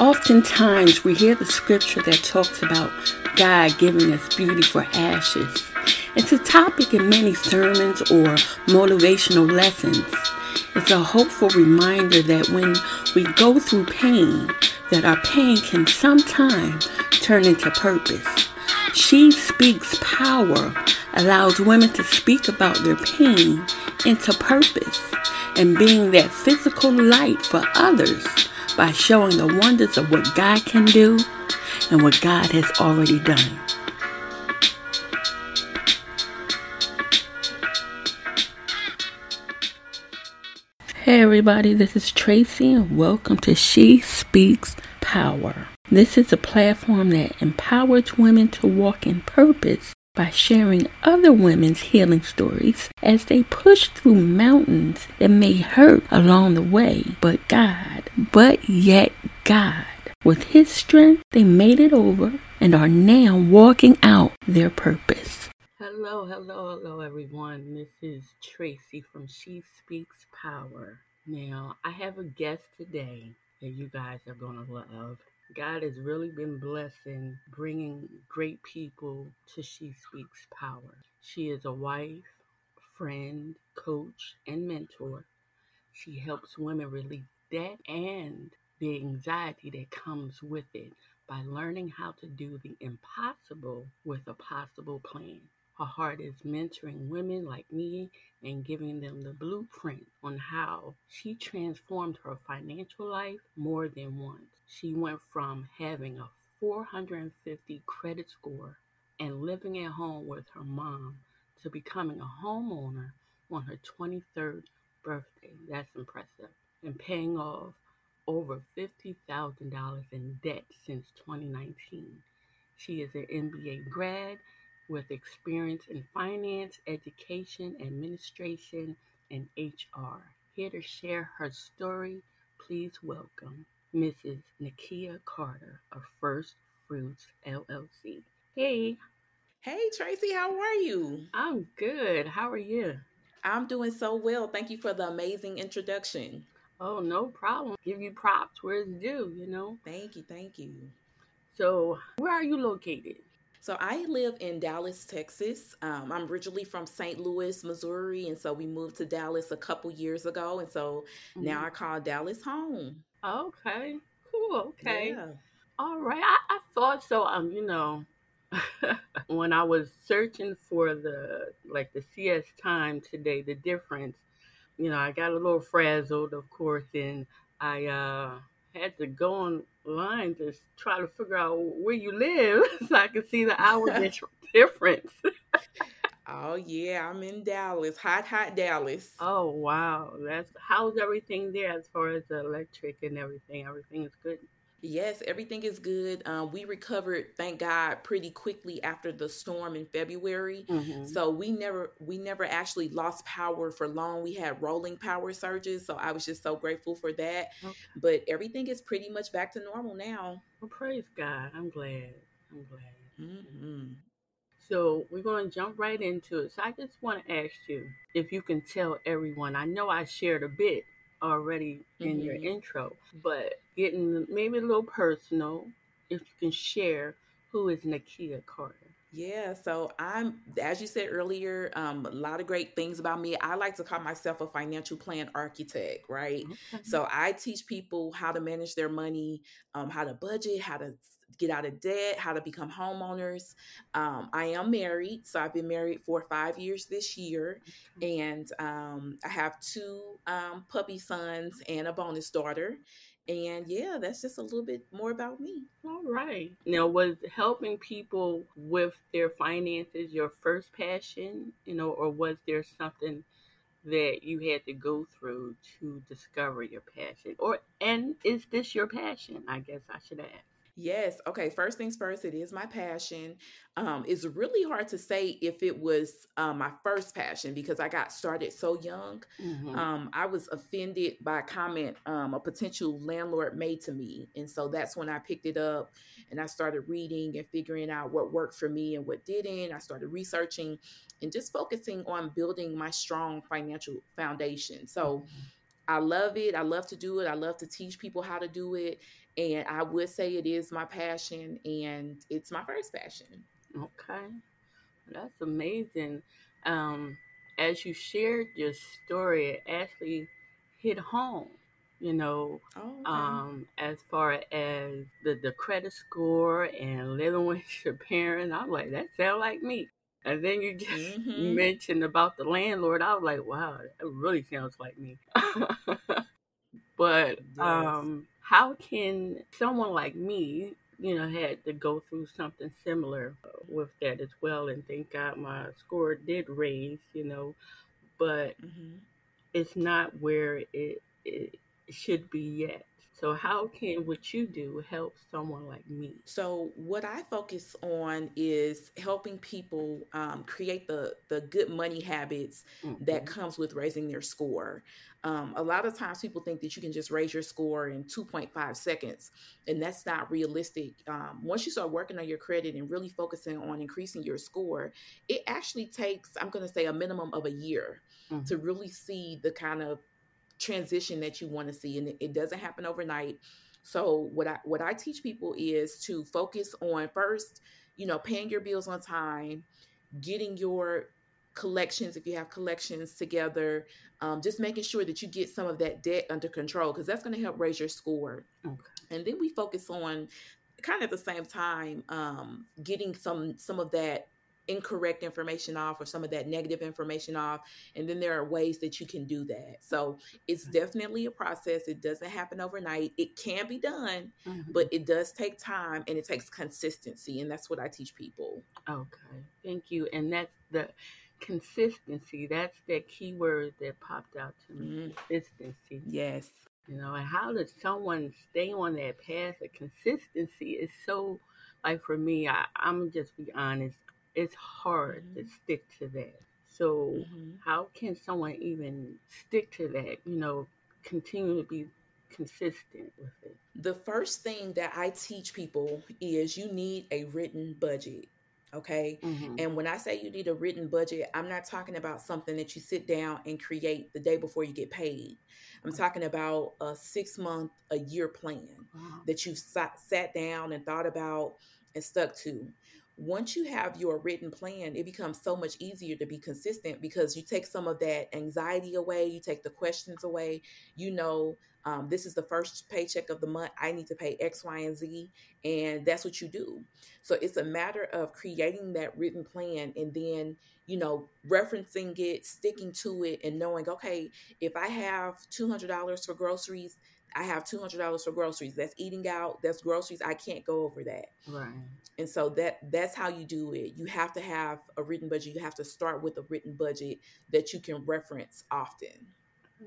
Oftentimes, we hear the scripture that talks about God giving us beauty for ashes. It's a topic in many sermons or motivational lessons. It's a hopeful reminder that when we go through pain, that our pain can sometimes turn into purpose. She Speaks Power allows women to speak about their pain into purpose and being that physical light for others by showing the wonders of what God can do and what God has already done. Hey everybody, this is Tracy and welcome to She Speaks Power. This is a platform that empowers women to walk in purpose by sharing other women's healing stories as they push through mountains that may hurt along the way, but God, but yet God. With His strength, they made it over and are now walking out their purpose. Hello, hello, hello, everyone. This is Tracy from She Speaks Power. Now, I have a guest today that you guys are going to love. God has really been blessing, bringing great people to She Speaks Power. She is a wife, friend, coach, and mentor. She helps women relieve debt and the anxiety that comes with it by learning how to do the impossible with a possible plan. Her heart is mentoring women like me and giving them the blueprint on how she transformed her financial life more than once. She went from having a 450 credit score and living at home with her mom to becoming a homeowner on her 23rd birthday. That's impressive. And paying off over $50,000 in debt since 2019. She is an MBA grad with experience in finance, education, administration, and HR. Here to share her story, please welcome Mrs. Nakia Carter of First Fruits LLC. Hey. Hey, Tracy, how are you? I'm good. How are you? I'm doing so well. Thank you for the amazing introduction. Oh, no problem. Give you props where it's due, you know? Thank you. Thank you. So, where are you located? So I live in Dallas, Texas. Um, I'm originally from St. Louis, Missouri, and so we moved to Dallas a couple years ago, and so mm-hmm. now I call Dallas home. Okay, cool. Okay, yeah. all right. I, I thought so. Um, you know, when I was searching for the like the CS time today, the difference, you know, I got a little frazzled, of course, and I uh had to go online to try to figure out where you live so I could see the hour difference. Oh yeah, I'm in Dallas, hot, hot Dallas. Oh wow, that's how's everything there as far as the electric and everything? Everything is good. Yes, everything is good. Um, we recovered, thank God, pretty quickly after the storm in February. Mm-hmm. So we never we never actually lost power for long. We had rolling power surges, so I was just so grateful for that. Okay. But everything is pretty much back to normal now. Well, praise God. I'm glad. I'm glad. Mm-hmm. So we're going to jump right into it. So I just want to ask you if you can tell everyone. I know I shared a bit already in mm-hmm. your intro, but getting maybe a little personal, if you can share who is Nakia Carter. Yeah, so I'm, as you said earlier, um, a lot of great things about me. I like to call myself a financial plan architect, right? Okay. So I teach people how to manage their money, um, how to budget, how to get out of debt, how to become homeowners. Um, I am married, so I've been married for five years this year, and um, I have two um, puppy sons and a bonus daughter. And yeah, that's just a little bit more about me. All right. Now, was helping people with their finances your first passion, you know, or was there something that you had to go through to discover your passion? Or and is this your passion? I guess I should ask. Yes. Okay. First things first, it is my passion. Um, it's really hard to say if it was uh, my first passion because I got started so young. Mm-hmm. Um, I was offended by a comment um, a potential landlord made to me. And so that's when I picked it up and I started reading and figuring out what worked for me and what didn't. I started researching and just focusing on building my strong financial foundation. So, mm-hmm. I love it. I love to do it. I love to teach people how to do it. And I would say it is my passion and it's my first passion. Okay. That's amazing. Um, as you shared your story, it actually hit home, you know, oh, okay. um, as far as the, the credit score and living with your parents. I'm like, that sounds like me. And then you just mm-hmm. mentioned about the landlord. I was like, wow, it really sounds like me. but yes. um, how can someone like me, you know, had to go through something similar with that as well? And thank God my score did raise, you know, but mm-hmm. it's not where it, it should be yet. So, how can what you do help someone like me? So, what I focus on is helping people um, create the the good money habits mm-hmm. that comes with raising their score. Um, a lot of times, people think that you can just raise your score in 2.5 seconds, and that's not realistic. Um, once you start working on your credit and really focusing on increasing your score, it actually takes, I'm going to say, a minimum of a year mm-hmm. to really see the kind of transition that you want to see and it, doesn't happen overnight so what i what i teach people is to focus on first you know paying your bills on time getting your collections if you have collections together um, just making sure that you get some of that debt under control because that's going to help raise your score okay. and then we focus on kind of at the same time um, getting some some of that incorrect information off or some of that negative information off. And then there are ways that you can do that. So it's mm-hmm. definitely a process. It doesn't happen overnight. It can be done, mm-hmm. but it does take time and it takes consistency. And that's what I teach people. Okay. Thank you. And that's the consistency. That's that key word that popped out to me. Mm-hmm. Consistency. Yes. You know, and how does someone stay on that path of consistency is so like for me, I, I'm just be honest, it's hard mm-hmm. to stick to that. So, mm-hmm. how can someone even stick to that? You know, continue to be consistent with it. The first thing that I teach people is you need a written budget. Okay. Mm-hmm. And when I say you need a written budget, I'm not talking about something that you sit down and create the day before you get paid. I'm talking about a six month, a year plan wow. that you've sat, sat down and thought about and stuck to once you have your written plan, it becomes so much easier to be consistent because you take some of that anxiety away, you take the questions away. You know, um, this is the first paycheck of the month. I need to pay X, Y, and Z. And that's what you do. So it's a matter of creating that written plan and then, you know, referencing it, sticking to it, and knowing, okay, if I have $200 for groceries, I have two hundred dollars for groceries. That's eating out. That's groceries. I can't go over that. Right. And so that that's how you do it. You have to have a written budget. You have to start with a written budget that you can reference often.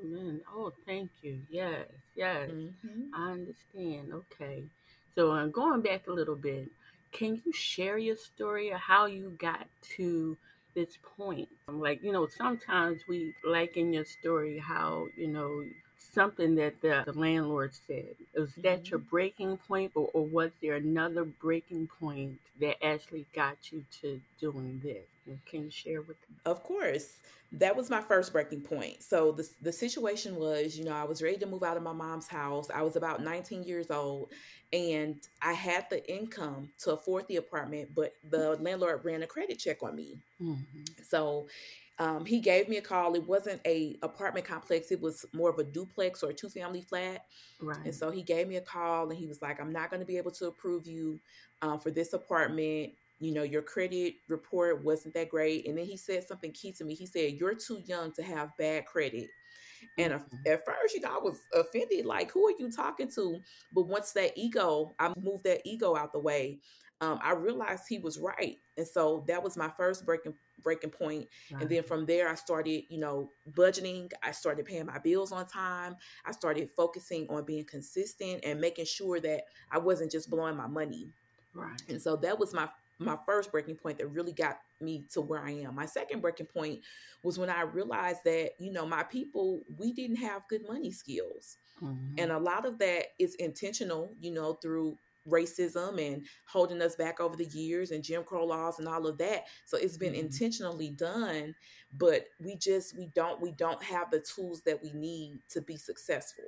Amen. Oh, thank you. Yes, yes. Mm-hmm. I understand. Okay. So I'm uh, going back a little bit. Can you share your story of how you got to this point? Like, you know, sometimes we like in your story how, you know, something that the, the landlord said. Was mm-hmm. that your breaking point, or, or was there another breaking point that actually got you to doing this? Can you share with me? Of course. That was my first breaking point. So the, the situation was, you know, I was ready to move out of my mom's house. I was about 19 years old and I had the income to afford the apartment, but the landlord ran a credit check on me. Mm-hmm. So um, he gave me a call. It wasn't a apartment complex. It was more of a duplex or a two family flat. Right. And so he gave me a call and he was like, I'm not going to be able to approve you um, for this apartment. You know, your credit report wasn't that great. And then he said something key to me. He said, You're too young to have bad credit. And mm-hmm. at first, you know, I was offended. Like, who are you talking to? But once that ego, I moved that ego out the way. Um, I realized he was right, and so that was my first breaking breaking point. Right. And then from there, I started, you know, budgeting. I started paying my bills on time. I started focusing on being consistent and making sure that I wasn't just blowing my money. Right. And so that was my my first breaking point that really got me to where I am. My second breaking point was when I realized that, you know, my people, we didn't have good money skills. Mm-hmm. And a lot of that is intentional, you know, through racism and holding us back over the years and Jim Crow laws and all of that. So it's been mm-hmm. intentionally done, but we just we don't we don't have the tools that we need to be successful.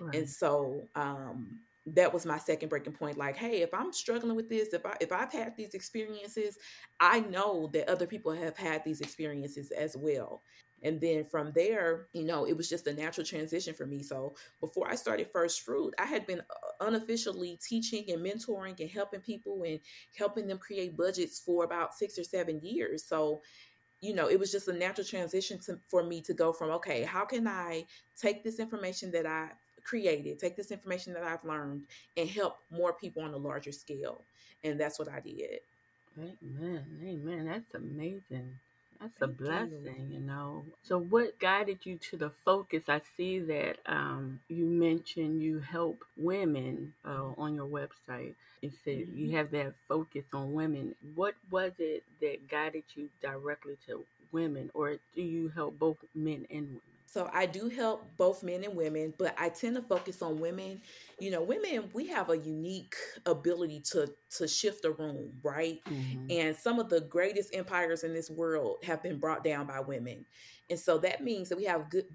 Right. And so um that was my second breaking point like hey if i'm struggling with this if i if i've had these experiences i know that other people have had these experiences as well and then from there you know it was just a natural transition for me so before i started first fruit i had been uh, unofficially teaching and mentoring and helping people and helping them create budgets for about six or seven years so you know, it was just a natural transition to, for me to go from, okay, how can I take this information that I created, take this information that I've learned and help more people on a larger scale. And that's what I did. Amen. Amen. That's amazing. That's a blessing, you. you. know. So, what guided you to the focus? I see that um, you mentioned you help women uh, on your website. You said mm-hmm. you have that focus on women. What was it that guided you directly to women, or do you help both men and women? So I do help both men and women, but I tend to focus on women. You know, women we have a unique ability to to shift a room, right? Mm-hmm. And some of the greatest empires in this world have been brought down by women. And so that means that we have good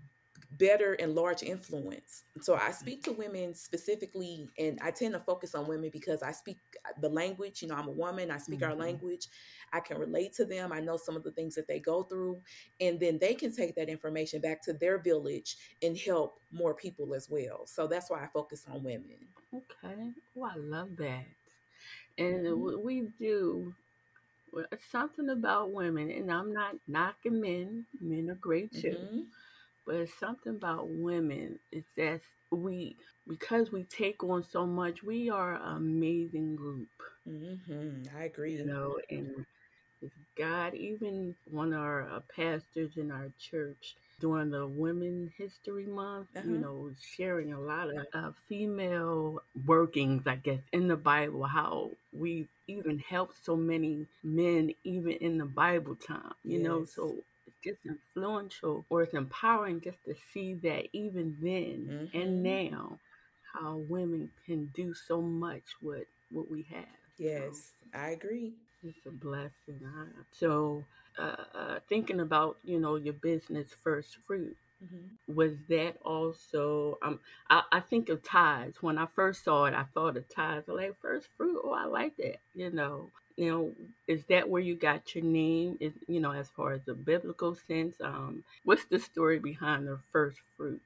better and large influence. So I speak to women specifically, and I tend to focus on women because I speak the language. You know, I'm a woman, I speak mm-hmm. our language. I can relate to them. I know some of the things that they go through. And then they can take that information back to their village and help more people as well. So that's why I focus on women. Okay. Oh, I love that. And mm-hmm. we do something about women, and I'm not knocking men, men are great too. Mm-hmm but it's something about women. It's that we, because we take on so much, we are an amazing group. Mm-hmm. I agree. You know, and God, even one of our uh, pastors in our church during the Women History Month, uh-huh. you know, sharing a lot of uh, female workings, I guess, in the Bible, how we even helped so many men, even in the Bible time, you yes. know. So just influential or it's empowering just to see that even then mm-hmm. and now how women can do so much with what we have. Yes, so, I agree. It's a blessing. So, uh, uh, thinking about you know your business first fruit, Mm-hmm. Was that also? Um, I, I, think of tithes. When I first saw it, I thought of tithes. Like first fruit. Oh, I like that. You know, know, is that where you got your name? Is you know, as far as the biblical sense, um, what's the story behind the first fruit?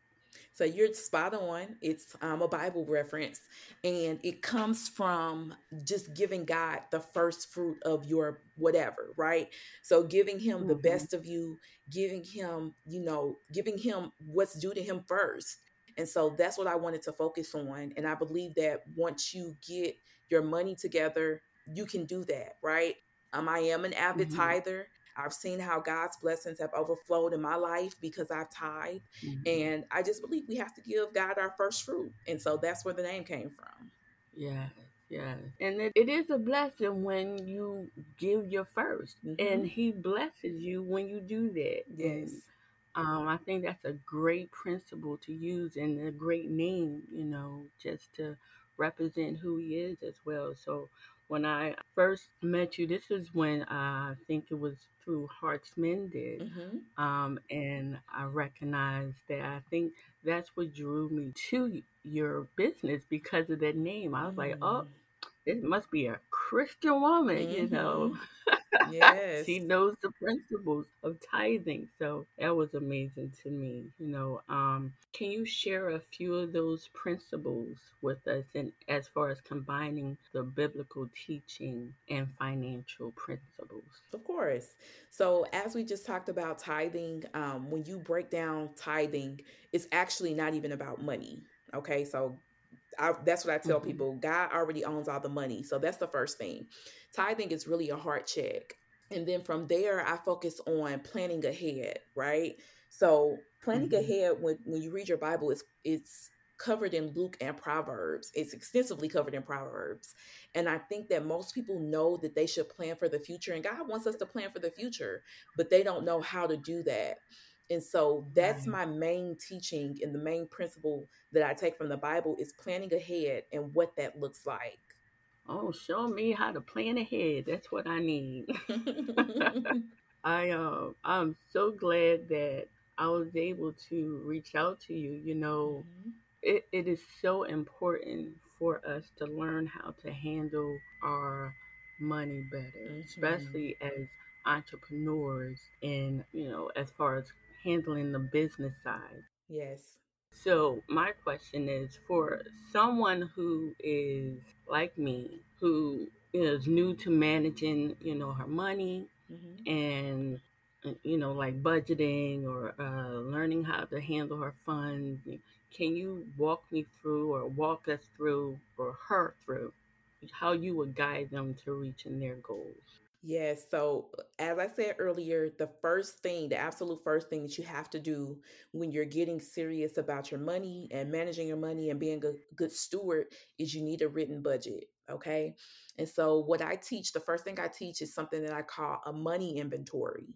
So you're spot on. It's um, a Bible reference, and it comes from just giving God the first fruit of your whatever, right? So giving Him mm-hmm. the best of you, giving Him, you know, giving Him what's due to Him first. And so that's what I wanted to focus on. And I believe that once you get your money together, you can do that, right? Um, I am an avid mm-hmm. tither. I've seen how God's blessings have overflowed in my life because I've tithed. Mm-hmm. And I just believe we have to give God our first fruit. And so that's where the name came from. Yeah. Yeah. And it, it is a blessing when you give your 1st mm-hmm. And he blesses you when you do that. Yes. And, um, I think that's a great principle to use and a great name, you know, just to represent who he is as well. So when I first met you, this is when I think it was through Hearts Mended, mm-hmm. um, and I recognized that I think that's what drew me to your business because of that name. I was mm-hmm. like, oh, it must be a Christian woman, mm-hmm. you know. Yes. she knows the principles of tithing. So that was amazing to me. You know, um, can you share a few of those principles with us and as far as combining the biblical teaching and financial principles? Of course. So as we just talked about tithing, um, when you break down tithing, it's actually not even about money. Okay, so I, that's what I tell mm-hmm. people. God already owns all the money. So that's the first thing. Tithing is really a heart check. And then from there, I focus on planning ahead, right? So planning mm-hmm. ahead when, when you read your Bible, it's it's covered in Luke and Proverbs. It's extensively covered in Proverbs. And I think that most people know that they should plan for the future. And God wants us to plan for the future, but they don't know how to do that. And so that's right. my main teaching and the main principle that I take from the Bible is planning ahead and what that looks like. Oh, show me how to plan ahead. That's what I need. I uh, I'm so glad that I was able to reach out to you. You know, mm-hmm. it, it is so important for us to learn how to handle our money better, mm-hmm. especially as entrepreneurs and, you know, as far as handling the business side. Yes. So, my question is for someone who is like me, who is new to managing, you know, her money mm-hmm. and uh, you know, like budgeting or uh, learning how to handle her funds. Can you walk me through or walk us through or her through how you would guide them to reaching their goals? Yes. So, as I said earlier, the first thing, the absolute first thing that you have to do when you're getting serious about your money and managing your money and being a good steward is you need a written budget. Okay. And so, what I teach, the first thing I teach is something that I call a money inventory.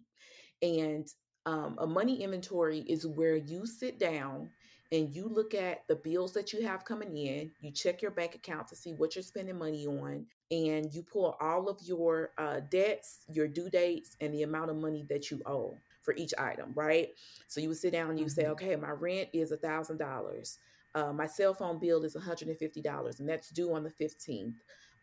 And um, a money inventory is where you sit down and you look at the bills that you have coming in, you check your bank account to see what you're spending money on, and you pull all of your uh, debts, your due dates, and the amount of money that you owe for each item, right? So you would sit down and you mm-hmm. say, okay, my rent is a thousand dollars. Uh, my cell phone bill is $150 and that's due on the 15th.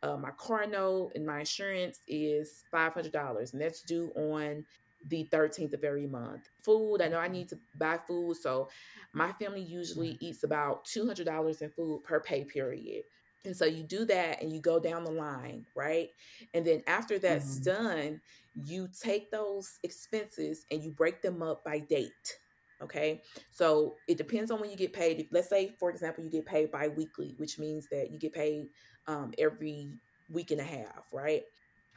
Uh, my car note and my insurance is $500 and that's due on the 13th of every month. Food, I know I need to buy food. So my family usually eats about $200 in food per pay period. And so you do that and you go down the line, right? And then after that's mm-hmm. done, you take those expenses and you break them up by date. Okay. So it depends on when you get paid. If, let's say, for example, you get paid bi weekly, which means that you get paid um, every week and a half, right?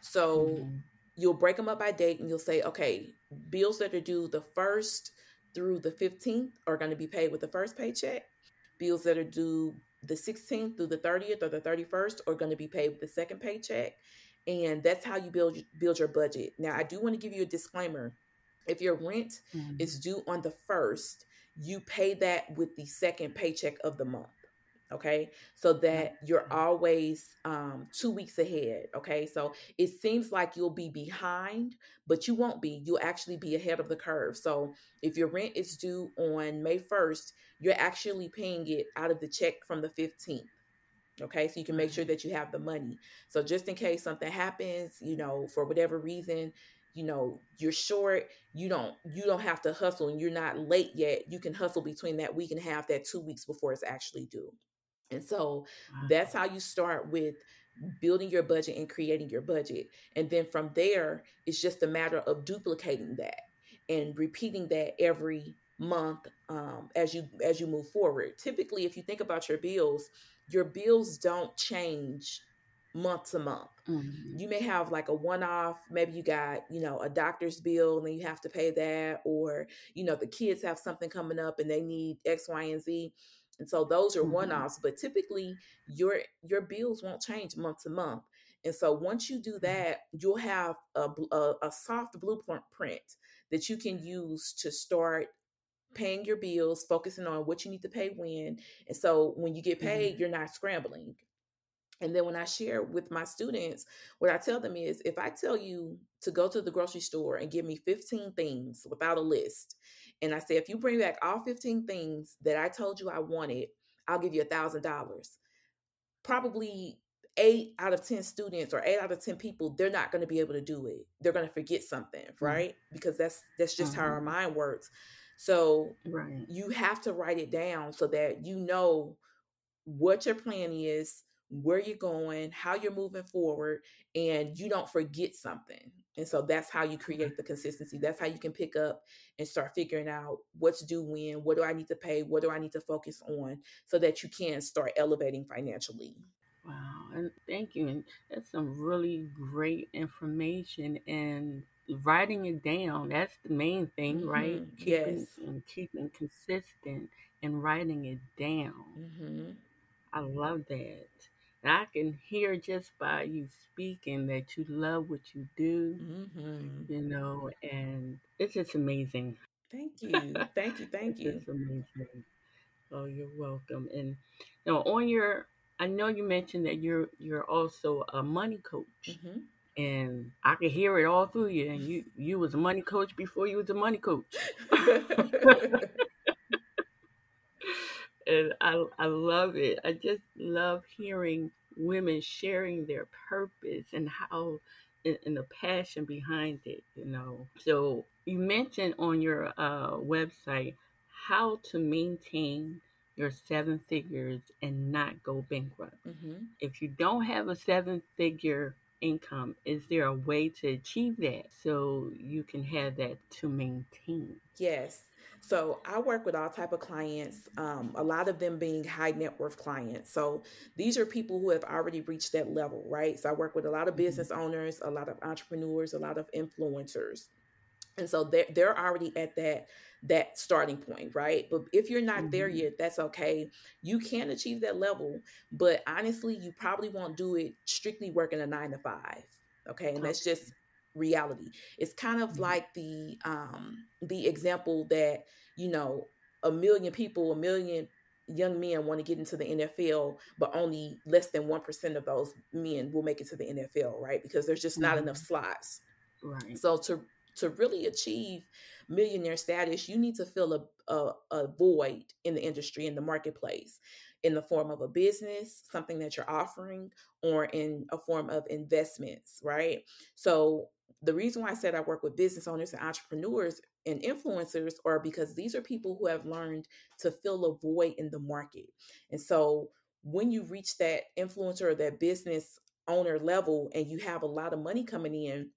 So mm-hmm you'll break them up by date and you'll say, okay, bills that are due the 1st through the 15th are going to be paid with the first paycheck. Bills that are due the 16th through the 30th or the 31st are going to be paid with the second paycheck. And that's how you build build your budget. Now, I do want to give you a disclaimer. If your rent mm-hmm. is due on the 1st, you pay that with the second paycheck of the month okay? So that you're always um, two weeks ahead okay? So it seems like you'll be behind but you won't be. You'll actually be ahead of the curve. So if your rent is due on may 1st you're actually paying it out of the check from the 15th okay? So you can make sure that you have the money. So just in case something happens you know for whatever reason you know you're short you don't you don't have to hustle and you're not late yet you can hustle between that week and a half that two weeks before it's actually due and so that's how you start with building your budget and creating your budget. And then from there, it's just a matter of duplicating that and repeating that every month um, as you as you move forward. Typically, if you think about your bills, your bills don't change month to month. Mm-hmm. You may have like a one off, maybe you got, you know, a doctor's bill and then you have to pay that, or, you know, the kids have something coming up and they need X, Y, and Z. And so those are mm-hmm. one-offs, but typically your your bills won't change month to month. And so once you do mm-hmm. that, you'll have a, a, a soft blueprint print that you can use to start paying your bills, focusing on what you need to pay when. And so when you get paid, mm-hmm. you're not scrambling. And then when I share with my students, what I tell them is if I tell you to go to the grocery store and give me 15 things without a list, and I said, if you bring back all 15 things that I told you I wanted, I'll give you a thousand dollars. Probably eight out of 10 students or eight out of 10 people, they're not going to be able to do it. They're going to forget something, mm. right? Mm-hmm. Because that's that's just mm-hmm. how our mm-hmm. mind works. So right. you have to write it down so that you know what your plan is, where you're going, how you're moving forward, and you don't forget something. And so that's how you create the consistency. That's how you can pick up and start figuring out what's due when, what do I need to pay, what do I need to focus on so that you can start elevating financially. Wow, and thank you. And that's some really great information and writing it down. That's the main thing, mm-hmm. right? Keeping, yes. And keeping consistent and writing it down. Mm-hmm. I love that. And I can hear just by you speaking that you love what you do, mm-hmm. you know, and it's just amazing. Thank you. Thank you. Thank you. It's amazing. Oh, you're welcome. And know, on your I know you mentioned that you're you're also a money coach. Mm-hmm. And I can hear it all through you. And you you was a money coach before you was a money coach. and I I love it. I just love hearing women sharing their purpose and how and, and the passion behind it. You know, so you mentioned on your uh, website how to maintain your seven figures and not go bankrupt. Mm-hmm. If you don't have a seven figure income, is there a way to achieve that so you can have that to maintain? Yes. So I work with all type of clients, um, a lot of them being high net worth clients. So these are people who have already reached that level, right? So I work with a lot of mm-hmm. business owners, a lot of entrepreneurs, a lot of influencers. And so they're, they're already at that that starting point, right? But if you're not mm-hmm. there yet, that's okay. You can achieve that level, but honestly, you probably won't do it strictly working a nine to five. Okay. And that's just reality. It's kind of mm-hmm. like the um the example that, you know, a million people, a million young men want to get into the NFL, but only less than 1% of those men will make it to the NFL, right? Because there's just not mm-hmm. enough slots. Right. So to to really achieve millionaire status, you need to fill a, a, a void in the industry, in the marketplace, in the form of a business, something that you're offering, or in a form of investments, right? So the reason why I said I work with business owners and entrepreneurs and influencers are because these are people who have learned to fill a void in the market. And so when you reach that influencer or that business owner level and you have a lot of money coming in,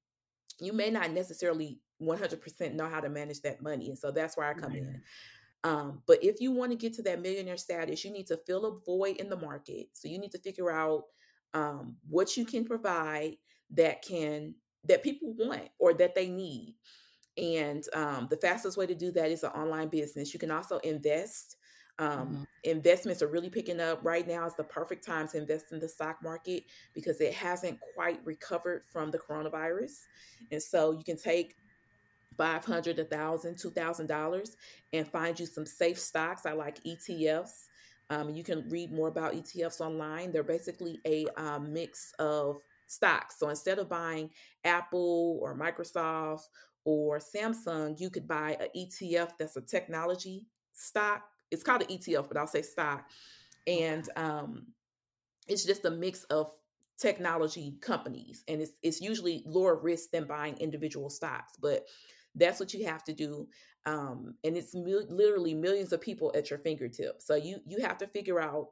you may not necessarily 100% know how to manage that money. And so that's where I come in. Um, but if you want to get to that millionaire status, you need to fill a void in the market. So you need to figure out um, what you can provide that can that people want or that they need. And um, the fastest way to do that is an online business. You can also invest. Um, mm-hmm. Investments are really picking up right now. Is the perfect time to invest in the stock market because it hasn't quite recovered from the coronavirus, and so you can take 500 a thousand two thousand dollars and find you some safe stocks i like etfs um, you can read more about etfs online they're basically a um, mix of stocks so instead of buying apple or microsoft or samsung you could buy an etf that's a technology stock it's called an etf but i'll say stock and um, it's just a mix of technology companies and it's, it's usually lower risk than buying individual stocks but that's what you have to do. Um, and it's literally millions of people at your fingertips. So you you have to figure out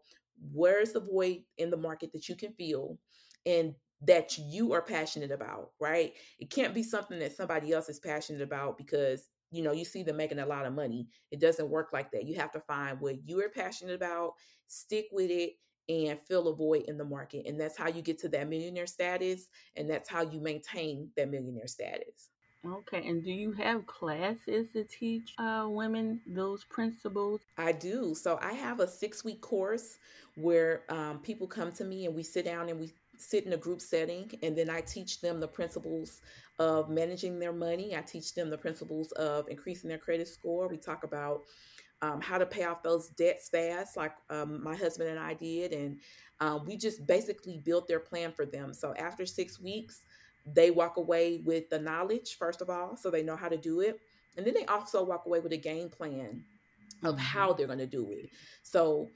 where's the void in the market that you can feel and that you are passionate about, right? It can't be something that somebody else is passionate about because you know you see them making a lot of money. It doesn't work like that. You have to find what you are passionate about, stick with it, and fill a void in the market. And that's how you get to that millionaire status, and that's how you maintain that millionaire status. Okay, and do you have classes to teach uh, women those principles? I do. So I have a six week course where um, people come to me and we sit down and we sit in a group setting and then I teach them the principles of managing their money. I teach them the principles of increasing their credit score. We talk about um, how to pay off those debts fast, like um, my husband and I did. And um, we just basically built their plan for them. So after six weeks, they walk away with the knowledge, first of all, so they know how to do it. And then they also walk away with a game plan of mm-hmm. how they're going to do it. So,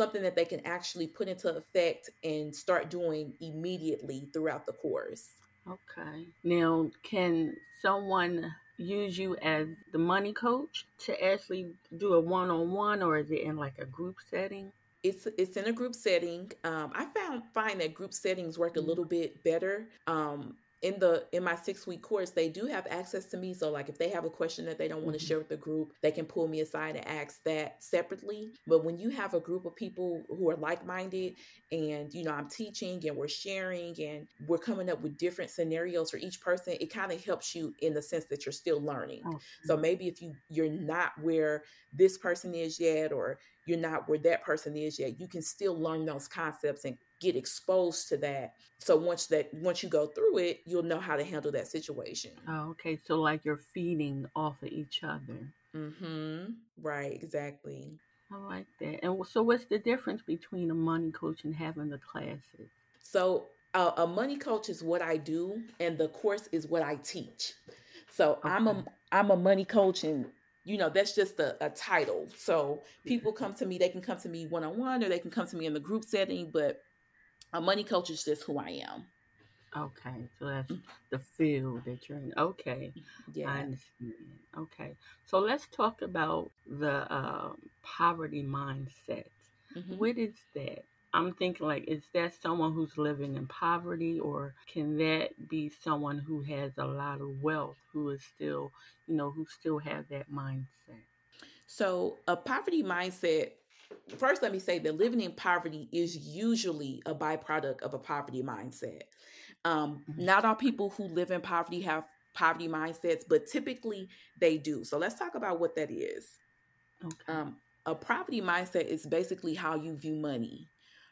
something that they can actually put into effect and start doing immediately throughout the course. Okay. Now, can someone use you as the money coach to actually do a one-on-one or is it in like a group setting? it's it's in a group setting. Um, I found find that group settings work a mm-hmm. little bit better. Um, in the in my six week course they do have access to me. So like if they have a question that they don't want to mm-hmm. share with the group they can pull me aside and ask that separately. But when you have a group of people who are like-minded and you know i'm teaching and we're sharing and we're coming up with different scenarios for each person it kind of helps you in the sense that you're still learning. Oh, so maybe if you you're not where this person is yet or you're not where that person is yet you can still learn those concepts and get exposed to that. So once that once you go through it, you'll know how to handle that situation. Oh, okay. So like you're feeding off of each other. Mm-hmm. Right, exactly. I like that. And so what's the difference between a money coach and having the classes? So uh, a money coach is what I do and the course is what I teach. So okay. I'm a I'm a money coach and you know that's just a, a title so people come to me they can come to me one-on-one or they can come to me in the group setting but a money coach is just who i am Okay, so that's mm. the field that you're in. Okay, yeah. I understand. Okay, so let's talk about the um, poverty mindset. Mm-hmm. What is that? I'm thinking like, is that someone who's living in poverty, or can that be someone who has a lot of wealth, who is still, you know, who still have that mindset? So a poverty mindset first let me say that living in poverty is usually a byproduct of a poverty mindset um, mm-hmm. Not all people who live in poverty have poverty mindsets, but typically they do. So let's talk about what that is. Okay. Um, a poverty mindset is basically how you view money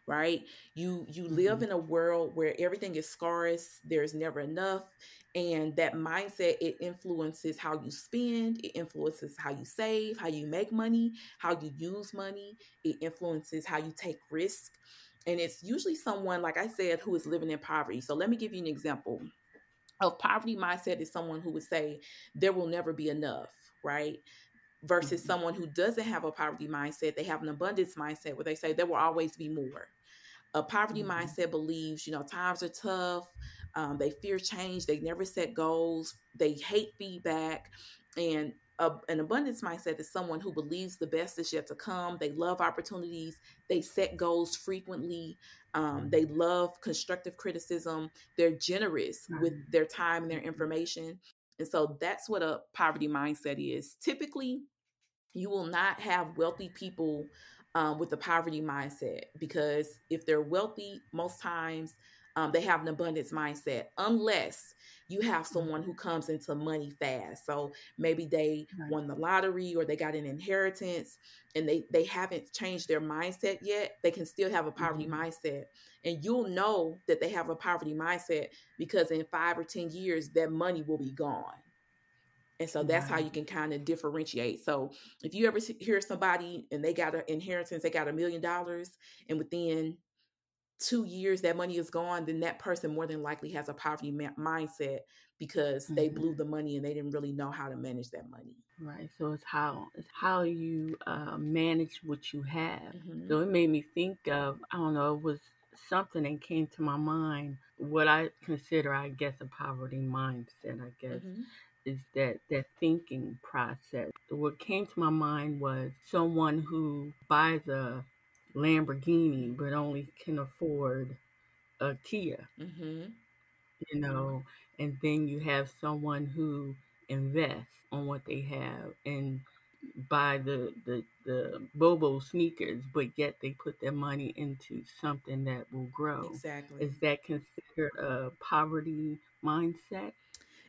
right you you mm-hmm. live in a world where everything is scarce there's never enough and that mindset it influences how you spend it influences how you save how you make money how you use money it influences how you take risk and it's usually someone, like I said, who is living in poverty. So let me give you an example of poverty mindset is someone who would say, there will never be enough, right? Versus mm-hmm. someone who doesn't have a poverty mindset, they have an abundance mindset where they say there will always be more. A poverty mm-hmm. mindset believes, you know, times are tough. Um, they fear change. They never set goals. They hate feedback. And a, an abundance mindset is someone who believes the best is yet to come. They love opportunities. They set goals frequently. Um, they love constructive criticism. They're generous with their time and their information. And so that's what a poverty mindset is. Typically, you will not have wealthy people um, with the poverty mindset because if they're wealthy, most times um, they have an abundance mindset, unless you have mm-hmm. someone who comes into money fast. So maybe they right. won the lottery or they got an inheritance and they they haven't changed their mindset yet. They can still have a poverty mm-hmm. mindset. And you'll know that they have a poverty mindset because in 5 or 10 years that money will be gone. And so that's right. how you can kind of differentiate. So if you ever hear somebody and they got an inheritance, they got a million dollars, and within two years that money is gone, then that person more than likely has a poverty ma- mindset because mm-hmm. they blew mm-hmm. the money and they didn't really know how to manage that money. Right. So it's how it's how you uh, manage what you have. Mm-hmm. So it made me think of I don't know it was something that came to my mind. What I consider, I guess, a poverty mindset. I guess. Mm-hmm. Is that that thinking process? What came to my mind was someone who buys a Lamborghini, but only can afford a Kia. Mm-hmm. You know, and then you have someone who invests on what they have and buy the, the the Bobo sneakers, but yet they put their money into something that will grow. Exactly. Is that considered a poverty mindset?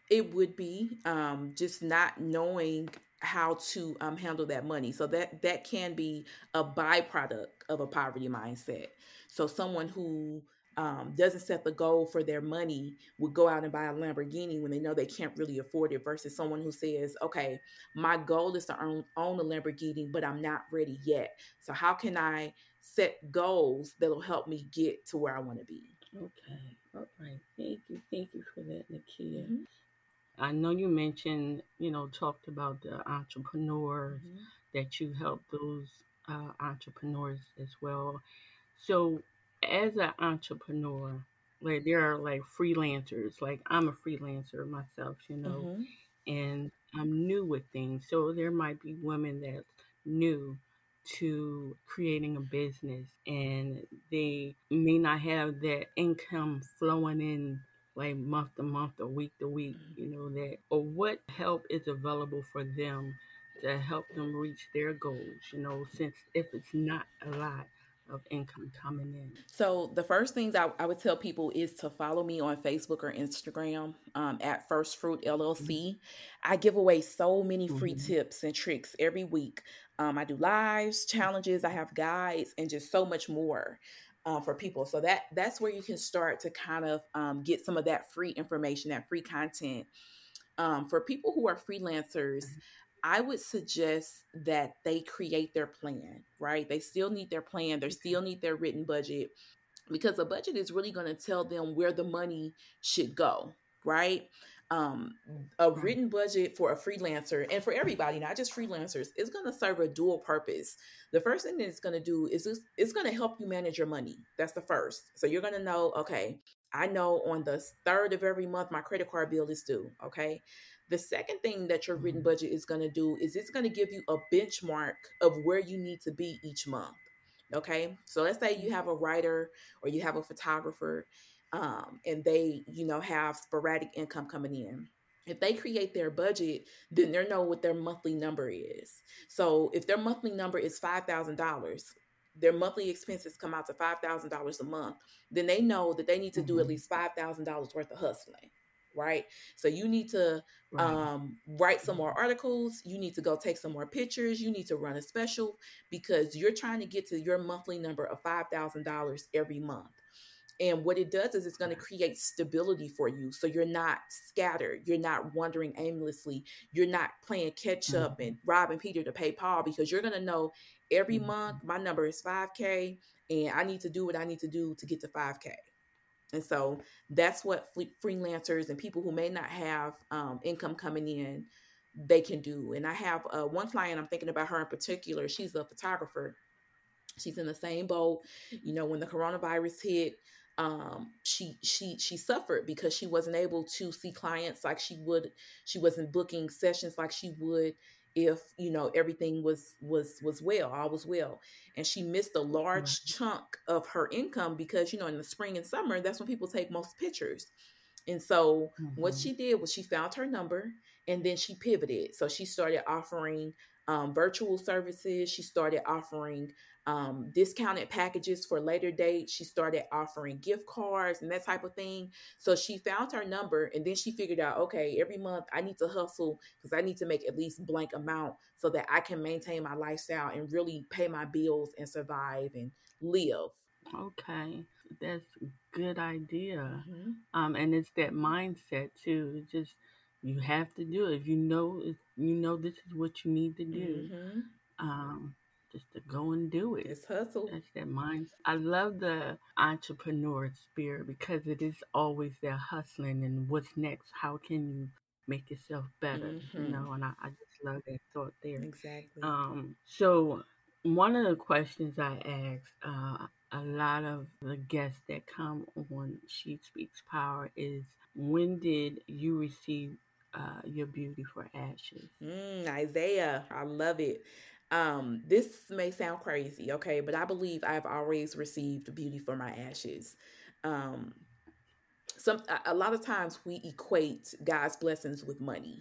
It would be um, just not knowing how to um, handle that money. So that that can be a byproduct of a poverty mindset. So someone who um, doesn't set the goal for their money would go out and buy a Lamborghini when they know they can't really afford it versus someone who says, okay, my goal is to own, own a Lamborghini, but I'm not ready yet. So how can I set goals that'll help me get to where I want to be? Okay. All right. Thank you. Thank you for that, Nakia. Mm-hmm. I know you mentioned, you know, talked about the entrepreneurs mm-hmm. that you help those uh, entrepreneurs as well. So, as an entrepreneur, like there are like freelancers, like I'm a freelancer myself, you know, mm-hmm. and I'm new with things. So, there might be women that's new to creating a business and they may not have that income flowing in like month to month or week to week, mm-hmm. you know, that or what help is available for them to help them reach their goals, you know, since if it's not a lot of income coming in. So the first things I, I would tell people is to follow me on Facebook or Instagram um, at First Fruit LLC. Mm-hmm. I give away so many free mm-hmm. tips and tricks every week. Um, I do lives, challenges, I have guides, and just so much more uh, for people. So that that's where you can start to kind of um, get some of that free information, that free content. Um, for people who are freelancers, mm-hmm. I would suggest that they create their plan, right? They still need their plan, they still need their written budget because a budget is really going to tell them where the money should go, right? Um, a written budget for a freelancer and for everybody, not just freelancers, is going to serve a dual purpose. The first thing that it's going to do is this, it's going to help you manage your money. That's the first. So you're going to know, okay, I know on the third of every month my credit card bill is due. Okay. The second thing that your written mm-hmm. budget is going to do is it's going to give you a benchmark of where you need to be each month. Okay. So let's say you have a writer or you have a photographer um, and they, you know, have sporadic income coming in. If they create their budget, then they know what their monthly number is. So if their monthly number is five thousand dollars, their monthly expenses come out to five thousand dollars a month. Then they know that they need to mm-hmm. do at mm-hmm. least five thousand dollars worth of hustling right? So you need to right. um, write some more articles. You need to go take some more pictures. You need to run a special because you're trying to get to your monthly number of $5,000 every month. And what it does is it's going to create stability for you. So you're not scattered. You're not wandering aimlessly. You're not playing catch up mm-hmm. and robbing Peter to pay Paul because you're going to know every mm-hmm. month my number is 5K and I need to do what I need to do to get to 5K. And so that's what freelancers and people who may not have um, income coming in, they can do. And I have uh, one client, I'm thinking about her in particular. She's a photographer. She's in the same boat. You know, when the coronavirus hit, um, she she she suffered because she wasn't able to see clients like she would. She wasn't booking sessions like she would if you know everything was was was well all was well and she missed a large chunk of her income because you know in the spring and summer that's when people take most pictures and so mm-hmm. what she did was she found her number and then she pivoted so she started offering um, virtual services she started offering um, discounted packages for later dates. She started offering gift cards and that type of thing. So she found her number and then she figured out, okay, every month I need to hustle because I need to make at least blank amount so that I can maintain my lifestyle and really pay my bills and survive and live. Okay, that's a good idea. Mm-hmm. Um, and it's that mindset too. Just you have to do it. If you know, if you know this is what you need to do. Mm-hmm. Um, just to go and do it. It's hustle. That's that mind. I love the entrepreneur spirit because it is always there hustling and what's next. How can you make yourself better? Mm-hmm. You know, and I, I, just love that thought there. Exactly. Um, so one of the questions I ask uh, a lot of the guests that come on She Speaks Power is when did you receive uh, your beauty for ashes? Mm, Isaiah, I love it. Um, this may sound crazy, okay, but I believe I've always received beauty for my ashes. Um, some a lot of times we equate God's blessings with money,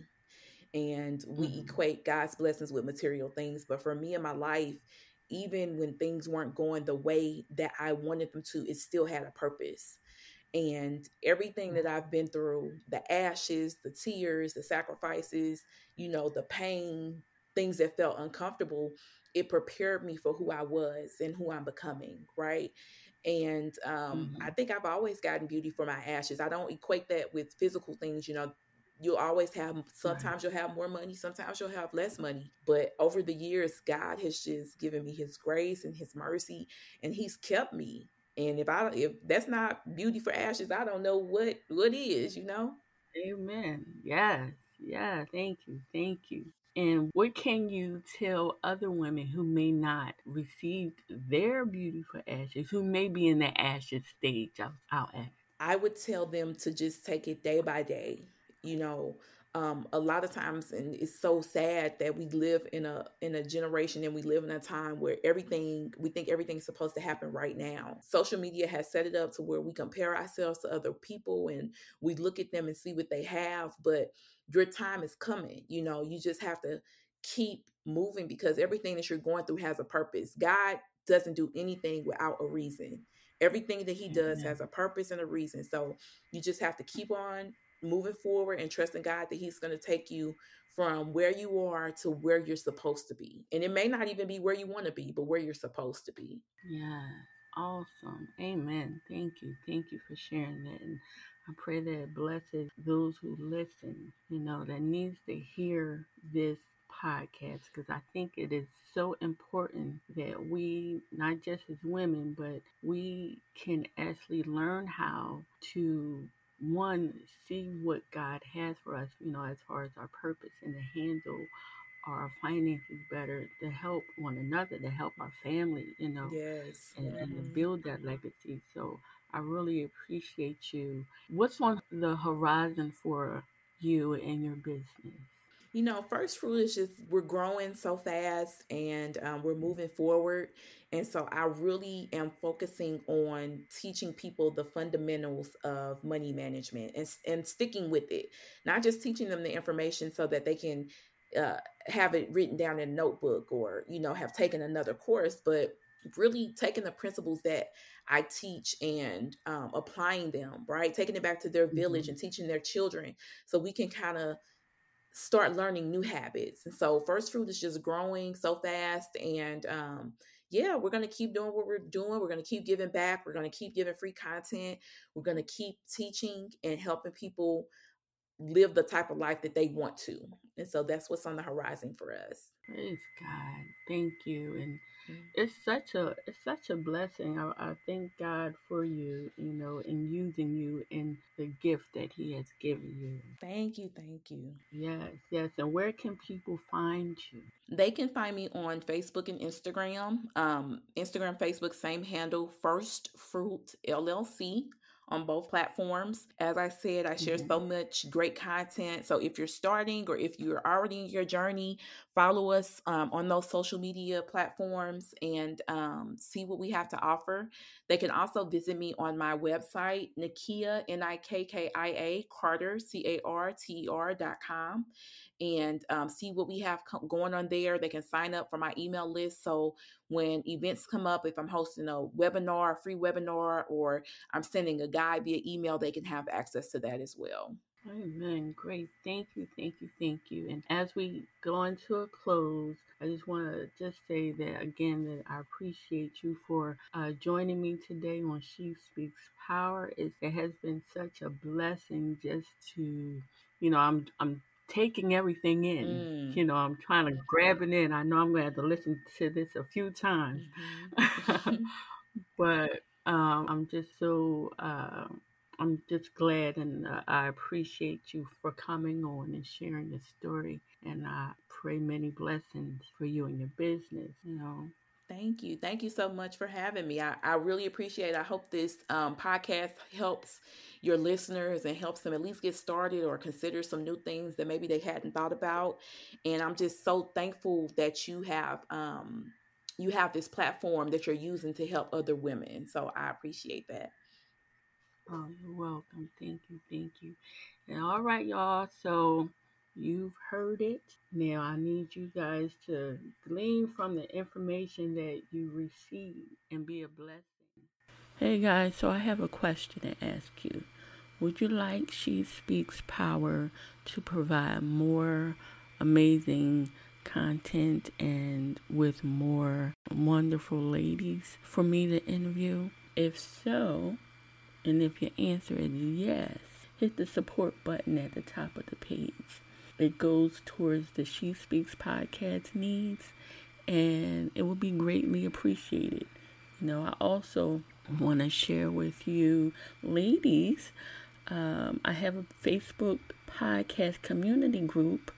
and we mm-hmm. equate God's blessings with material things. But for me in my life, even when things weren't going the way that I wanted them to, it still had a purpose. And everything that I've been through the ashes, the tears, the sacrifices, you know, the pain, things that felt uncomfortable, it prepared me for who I was and who I'm becoming, right? And um, mm-hmm. I think I've always gotten beauty for my ashes. I don't equate that with physical things, you know. You'll always have, sometimes right. you'll have more money, sometimes you'll have less money. But over the years, God has just given me His grace and His mercy, and He's kept me. And if I if that's not beauty for ashes, I don't know what what is, you know. Amen. Yes. Yeah. Thank you. Thank you. And what can you tell other women who may not receive their beauty for ashes, who may be in the ashes stage? I'll, I'll ask. I would tell them to just take it day by day. You know, um, a lot of times, and it's so sad that we live in a in a generation and we live in a time where everything we think everything's supposed to happen right now. Social media has set it up to where we compare ourselves to other people and we look at them and see what they have, but your time is coming. You know, you just have to keep moving because everything that you're going through has a purpose. God doesn't do anything without a reason. Everything that he does has a purpose and a reason. So you just have to keep on moving forward and trusting God that he's going to take you from where you are to where you're supposed to be. And it may not even be where you want to be, but where you're supposed to be. Yeah. Awesome. Amen. Thank you. Thank you for sharing that. And I pray that it blesses those who listen, you know, that needs to hear this podcast because I think it is so important that we, not just as women, but we can actually learn how to one, see what God has for us, you know, as far as our purpose and to handle our finances better, to help one another, to help our family, you know, yes, and, and to mm-hmm. build that legacy. So I really appreciate you. What's on the horizon for you and your business? You know, First Fruit is just, we're growing so fast and um, we're moving forward. And so I really am focusing on teaching people the fundamentals of money management and, and sticking with it, not just teaching them the information so that they can uh, have it written down in a notebook or, you know, have taken another course, but really taking the principles that I teach and um, applying them, right? Taking it back to their village mm-hmm. and teaching their children so we can kind of start learning new habits. And so First Fruit is just growing so fast. And um, yeah, we're going to keep doing what we're doing. We're going to keep giving back. We're going to keep giving free content. We're going to keep teaching and helping people live the type of life that they want to. And so that's what's on the horizon for us. Praise God. Thank you. And mm-hmm. it's such a it's such a blessing. I, I thank God for you, you know, in using you in the gift that He has given you. Thank you, thank you. Yes, yes. And where can people find you? They can find me on Facebook and Instagram. Um, Instagram, Facebook, same handle, First Fruit LLC on both platforms. As I said, I share mm-hmm. so much great content. So if you're starting or if you're already in your journey, follow us um, on those social media platforms and um, see what we have to offer. They can also visit me on my website, Nikkia, N I K K I A, Carter, C A R T E R dot com and um, see what we have co- going on there. They can sign up for my email list. So when events come up, if I'm hosting a webinar, a free webinar, or I'm sending a guide via email, they can have access to that as well. Amen. Great. Thank you. Thank you. Thank you. And as we go into a close, I just want to just say that again that I appreciate you for uh, joining me today on She Speaks Power. It's, it has been such a blessing just to, you know, I'm I'm taking everything in. Mm. You know, I'm trying to grab it in. I know I'm going to have to listen to this a few times, mm-hmm. but um, I'm just so. Uh, I'm just glad and uh, I appreciate you for coming on and sharing your story. And I pray many blessings for you and your business, you know. Thank you. Thank you so much for having me. I, I really appreciate it. I hope this um, podcast helps your listeners and helps them at least get started or consider some new things that maybe they hadn't thought about. And I'm just so thankful that you have um, you have this platform that you're using to help other women. So I appreciate that. Oh, you're welcome. Thank you. Thank you. And all right, y'all. So you've heard it. Now I need you guys to glean from the information that you receive and be a blessing. Hey guys, so I have a question to ask you. Would you like She Speaks Power to provide more amazing content and with more wonderful ladies for me to interview? If so, and if your answer is yes, hit the support button at the top of the page. It goes towards the She Speaks podcast needs and it will be greatly appreciated. You know, I also want to share with you, ladies, um, I have a Facebook podcast community group,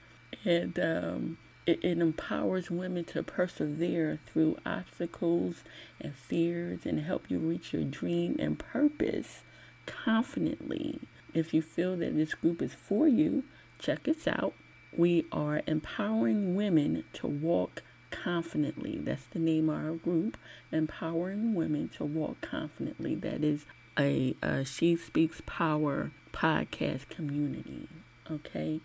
and um, it, it, empowers women to persevere through obstacles and fears and help you reach your dream and purpose confidently. If you feel that this group is for you, check us out. We are empowering women to walk confidently. That's the name of our group, Empowering Women to Walk Confidently. That is a, a She Speaks Power podcast community. Okay?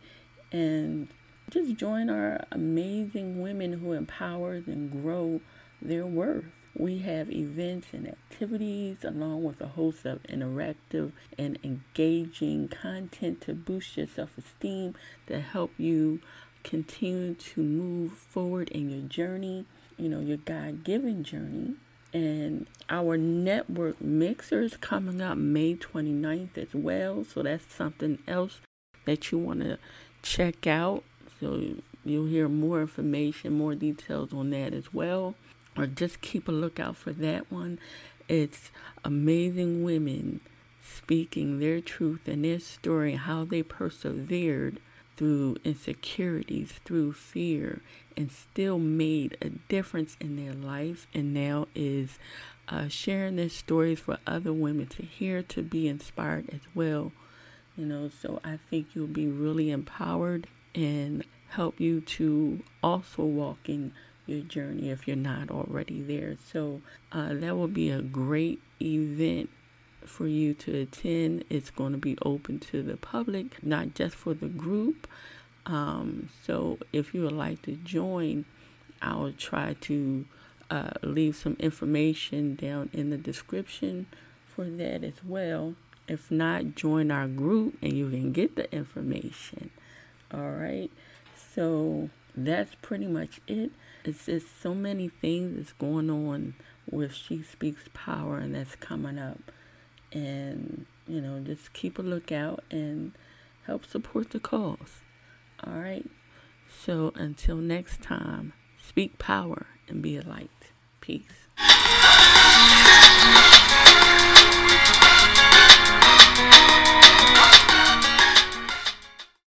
And just join our amazing women who empower and grow their worth. We have events and activities along with a host of interactive and engaging content to boost your self esteem to help you continue to move forward in your journey, you know, your God given journey. And our network mixer is coming up May 29th as well. So that's something else that you want to check out. So you'll hear more information, more details on that as well. Or just keep a lookout for that one. It's Amazing Women speaking their truth and their story, how they persevered through insecurities, through fear, and still made a difference in their life, and now is uh, sharing their stories for other women to hear, to be inspired as well. You know, so I think you'll be really empowered and help you to also walk in your journey if you're not already there. So uh, that will be a great event for you to attend. It's going to be open to the public, not just for the group. Um, so if you would like to join, I'll try to uh, leave some information down in the description for that as well. If not, join our group and you can get the information. All right. So that's pretty much it. It's just so many things that's going on with She Speaks Power and that's coming up. And, you know, just keep a lookout and help support the cause. All right. So until next time, speak power and be a light. Peace.